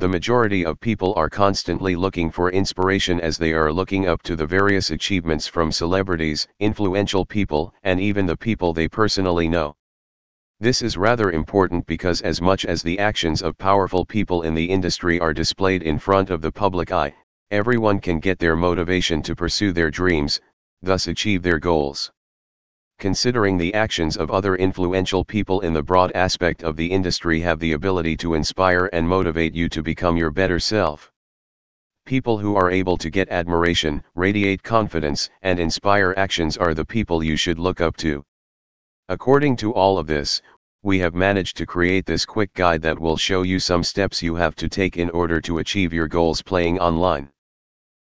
The majority of people are constantly looking for inspiration as they are looking up to the various achievements from celebrities, influential people, and even the people they personally know. This is rather important because as much as the actions of powerful people in the industry are displayed in front of the public eye, everyone can get their motivation to pursue their dreams, thus achieve their goals considering the actions of other influential people in the broad aspect of the industry have the ability to inspire and motivate you to become your better self. People who are able to get admiration, radiate confidence, and inspire actions are the people you should look up to. According to all of this, we have managed to create this quick guide that will show you some steps you have to take in order to achieve your goals playing online.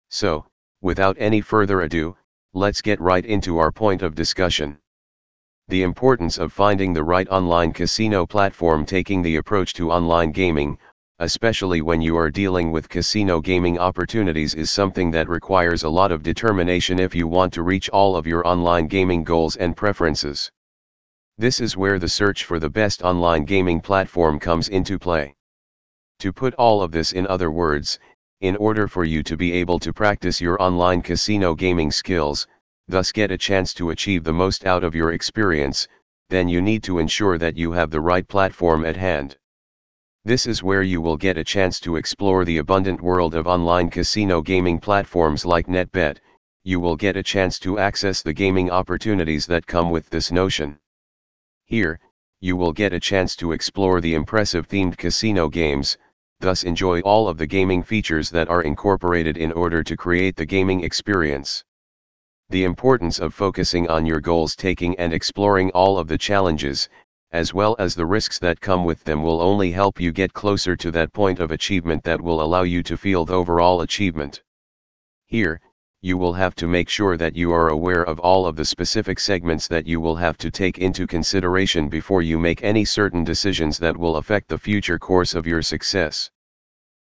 So, without any further ado, let's get right into our point of discussion. The importance of finding the right online casino platform taking the approach to online gaming, especially when you are dealing with casino gaming opportunities is something that requires a lot of determination if you want to reach all of your online gaming goals and preferences. This is where the search for the best online gaming platform comes into play. To put all of this in other words, in order for you to be able to practice your online casino gaming skills, thus get a chance to achieve the most out of your experience, then you need to ensure that you have the right platform at hand. This is where you will get a chance to explore the abundant world of online casino gaming platforms like NetBet, you will get a chance to access the gaming opportunities that come with this notion. Here, you will get a chance to explore the impressive themed casino games, thus enjoy all of the gaming features that are incorporated in order to create the gaming experience. The importance of focusing on your goals taking and exploring all of the challenges, as well as the risks that come with them will only help you get closer to that point of achievement that will allow you to feel the overall achievement. Here, you will have to make sure that you are aware of all of the specific segments that you will have to take into consideration before you make any certain decisions that will affect the future course of your success.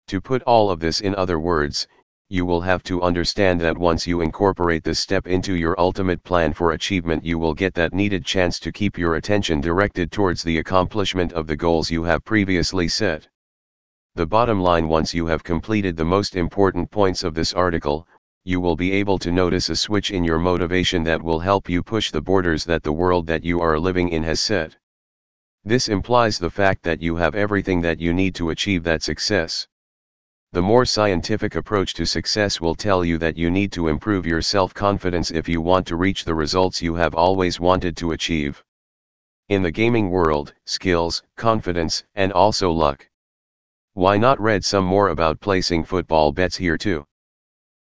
To put all of this in other words, you will have to understand that once you incorporate this step into your ultimate plan for achievement you will get that needed chance to keep your attention directed towards the accomplishment of the goals you have previously set. The bottom line once you have completed the most important points of this article, you will be able to notice a switch in your motivation that will help you push the borders that the world that you are living in has set. This implies the fact that you have everything that you need to achieve that success. The more scientific approach to success will tell you that you need to improve your self-confidence if you want to reach the results you have always wanted to achieve. In the gaming world, skills, confidence, and also luck. Why not read some more about placing football bets here too?